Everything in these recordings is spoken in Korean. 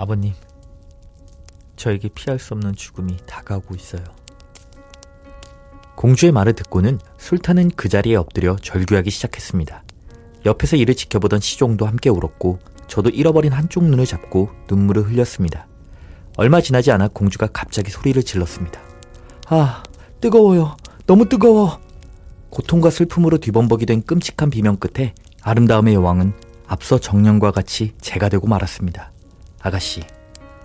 아버님, 저에게 피할 수 없는 죽음이 다가오고 있어요. 공주의 말을 듣고는 술탄은 그 자리에 엎드려 절규하기 시작했습니다. 옆에서 이를 지켜보던 시종도 함께 울었고 저도 잃어버린 한쪽 눈을 잡고 눈물을 흘렸습니다. 얼마 지나지 않아 공주가 갑자기 소리를 질렀습니다. 아, 뜨거워요. 너무 뜨거워. 고통과 슬픔으로 뒤범벅이 된 끔찍한 비명 끝에 아름다움의 여왕은 앞서 정령과 같이 제가 되고 말았습니다. 아가씨,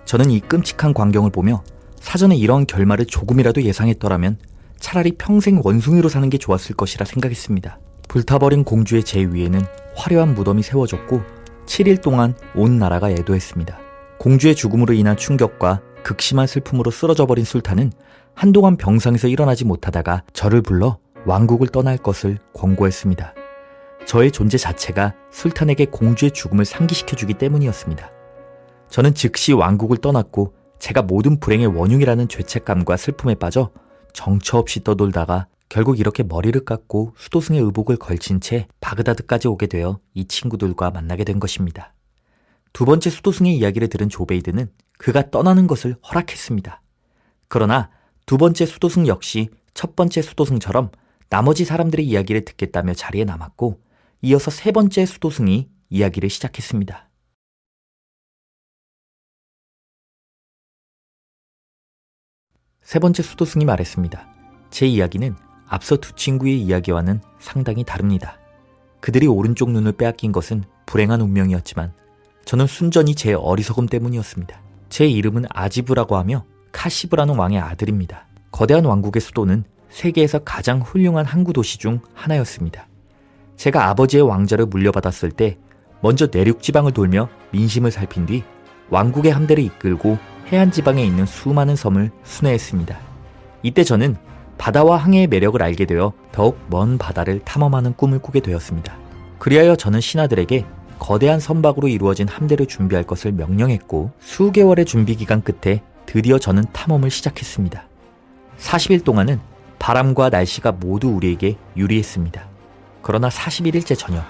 저는 이 끔찍한 광경을 보며 사전에 이런 결말을 조금이라도 예상했더라면 차라리 평생 원숭이로 사는 게 좋았을 것이라 생각했습니다. 불타버린 공주의 제 위에는 화려한 무덤이 세워졌고 7일 동안 온 나라가 애도했습니다. 공주의 죽음으로 인한 충격과 극심한 슬픔으로 쓰러져 버린 술탄은 한동안 병상에서 일어나지 못하다가 저를 불러 왕국을 떠날 것을 권고했습니다. 저의 존재 자체가 술탄에게 공주의 죽음을 상기시켜주기 때문이었습니다. 저는 즉시 왕국을 떠났고 제가 모든 불행의 원흉이라는 죄책감과 슬픔에 빠져 정처 없이 떠돌다가 결국 이렇게 머리를 깎고 수도승의 의복을 걸친 채 바그다드까지 오게 되어 이 친구들과 만나게 된 것입니다. 두 번째 수도승의 이야기를 들은 조베이드는 그가 떠나는 것을 허락했습니다. 그러나 두 번째 수도승 역시 첫 번째 수도승처럼 나머지 사람들의 이야기를 듣겠다며 자리에 남았고 이어서 세 번째 수도승이 이야기를 시작했습니다. 세 번째 수도승이 말했습니다. 제 이야기는 앞서 두 친구의 이야기와는 상당히 다릅니다. 그들이 오른쪽 눈을 빼앗긴 것은 불행한 운명이었지만 저는 순전히 제 어리석음 때문이었습니다. 제 이름은 아지브라고 하며 카시브라는 왕의 아들입니다. 거대한 왕국의 수도는 세계에서 가장 훌륭한 항구 도시 중 하나였습니다. 제가 아버지의 왕자를 물려받았을 때 먼저 내륙 지방을 돌며 민심을 살핀 뒤 왕국의 함대를 이끌고 해안 지방에 있는 수많은 섬을 순회했습니다. 이때 저는 바다와 항해의 매력을 알게 되어 더욱 먼 바다를 탐험하는 꿈을 꾸게 되었습니다. 그리하여 저는 신하들에게 거대한 선박으로 이루어진 함대를 준비할 것을 명령했고 수개월의 준비 기간 끝에 드디어 저는 탐험을 시작했습니다. 40일 동안은 바람과 날씨가 모두 우리에게 유리했습니다. 그러나 41일째 저녁,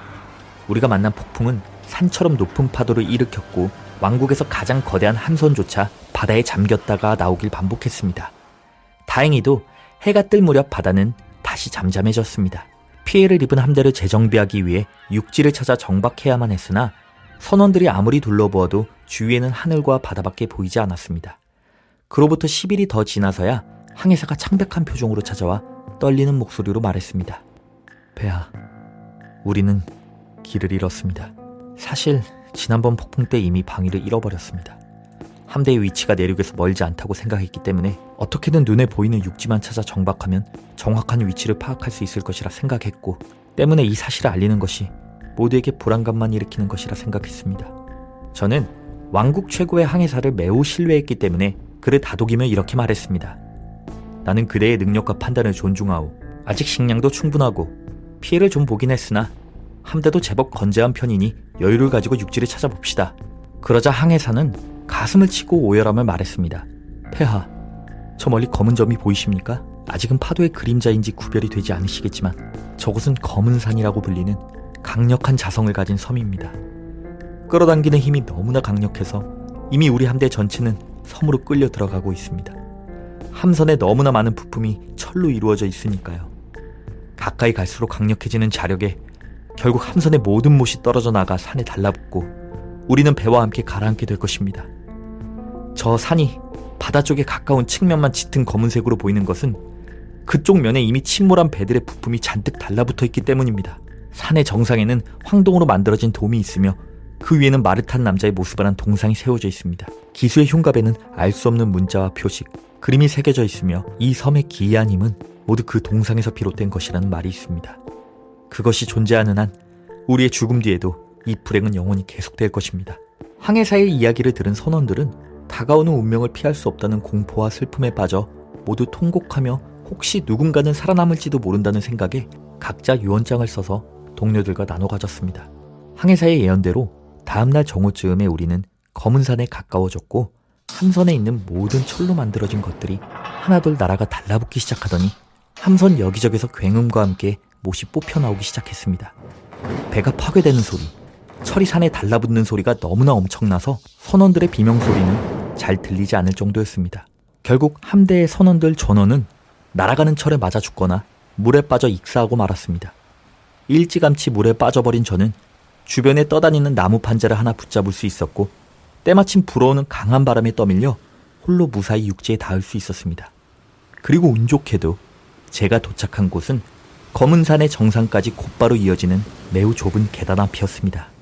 우리가 만난 폭풍은 산처럼 높은 파도를 일으켰고 왕국에서 가장 거대한 함선조차 바다에 잠겼다가 나오길 반복했습니다. 다행히도 해가 뜰 무렵 바다는 다시 잠잠해졌습니다. 피해를 입은 함대를 재정비하기 위해 육지를 찾아 정박해야만 했으나 선원들이 아무리 둘러보아도 주위에는 하늘과 바다밖에 보이지 않았습니다. 그로부터 10일이 더 지나서야 항해사가 창백한 표정으로 찾아와 떨리는 목소리로 말했습니다. 배야, 우리는 길을 잃었습니다. 사실 지난번 폭풍 때 이미 방위를 잃어버렸습니다. 함대의 위치가 내륙에서 멀지 않다고 생각했기 때문에 어떻게든 눈에 보이는 육지만 찾아 정박하면 정확한 위치를 파악할 수 있을 것이라 생각했고 때문에 이 사실을 알리는 것이 모두에게 불안감만 일으키는 것이라 생각했습니다. 저는 왕국 최고의 항해사를 매우 신뢰했기 때문에 그를 다독이며 이렇게 말했습니다. 나는 그대의 능력과 판단을 존중하오. 아직 식량도 충분하고 피해를 좀 보긴 했으나 함대도 제법 건재한 편이니 여유를 가지고 육지를 찾아봅시다. 그러자 항해사는 가슴을 치고 오열함을 말했습니다. 폐하, 저 멀리 검은 점이 보이십니까? 아직은 파도의 그림자인지 구별이 되지 않으시겠지만 저곳은 검은 산이라고 불리는 강력한 자성을 가진 섬입니다. 끌어당기는 힘이 너무나 강력해서 이미 우리 함대 전체는 섬으로 끌려 들어가고 있습니다. 함선에 너무나 많은 부품이 철로 이루어져 있으니까요. 가까이 갈수록 강력해지는 자력에 결국 함선의 모든 못이 떨어져 나가 산에 달라붙고 우리는 배와 함께 가라앉게 될 것입니다. 저 산이 바다 쪽에 가까운 측면만 짙은 검은색으로 보이는 것은 그쪽 면에 이미 침몰한 배들의 부품이 잔뜩 달라붙어 있기 때문입니다. 산의 정상에는 황동으로 만들어진 돔이 있으며 그 위에는 말을 탄 남자의 모습을 한 동상이 세워져 있습니다. 기수의 흉갑에는 알 수 없는 문자와 표식, 그림이 새겨져 있으며 이 섬의 기이한 힘은 모두 그 동상에서 비롯된 것이라는 말이 있습니다. 그것이 존재하는 한 우리의 죽음 뒤에도 이 불행은 영원히 계속될 것입니다. 항해사의 이야기를 들은 선원들은 다가오는 운명을 피할 수 없다는 공포와 슬픔에 빠져 모두 통곡하며 혹시 누군가는 살아남을지도 모른다는 생각에 각자 유언장을 써서 동료들과 나눠 가졌습니다. 항해사의 예언대로 다음날 정오쯤에 우리는 검은산에 가까워졌고 함선에 있는 모든 철로 만들어진 것들이 하나둘 나라가 달라붙기 시작하더니 함선 여기저기서 굉음과 함께 못이 뽑혀 나오기 시작했습니다. 배가 파괴되는 소리, 철이 산에 달라붙는 소리가 너무나 엄청나서 선원들의 비명 소리는 잘 들리지 않을 정도였습니다. 결국 함대의 선원들 전원은 날아가는 철에 맞아 죽거나 물에 빠져 익사하고 말았습니다. 일찌감치 물에 빠져버린 저는 주변에 떠다니는 나무 판자를 하나 붙잡을 수 있었고 때마침 불어오는 강한 바람에 떠밀려 홀로 무사히 육지에 닿을 수 있었습니다. 그리고 운 좋게도 제가 도착한 곳은 검은 산의 정상까지 곧바로 이어지는 매우 좁은 계단 앞이었습니다.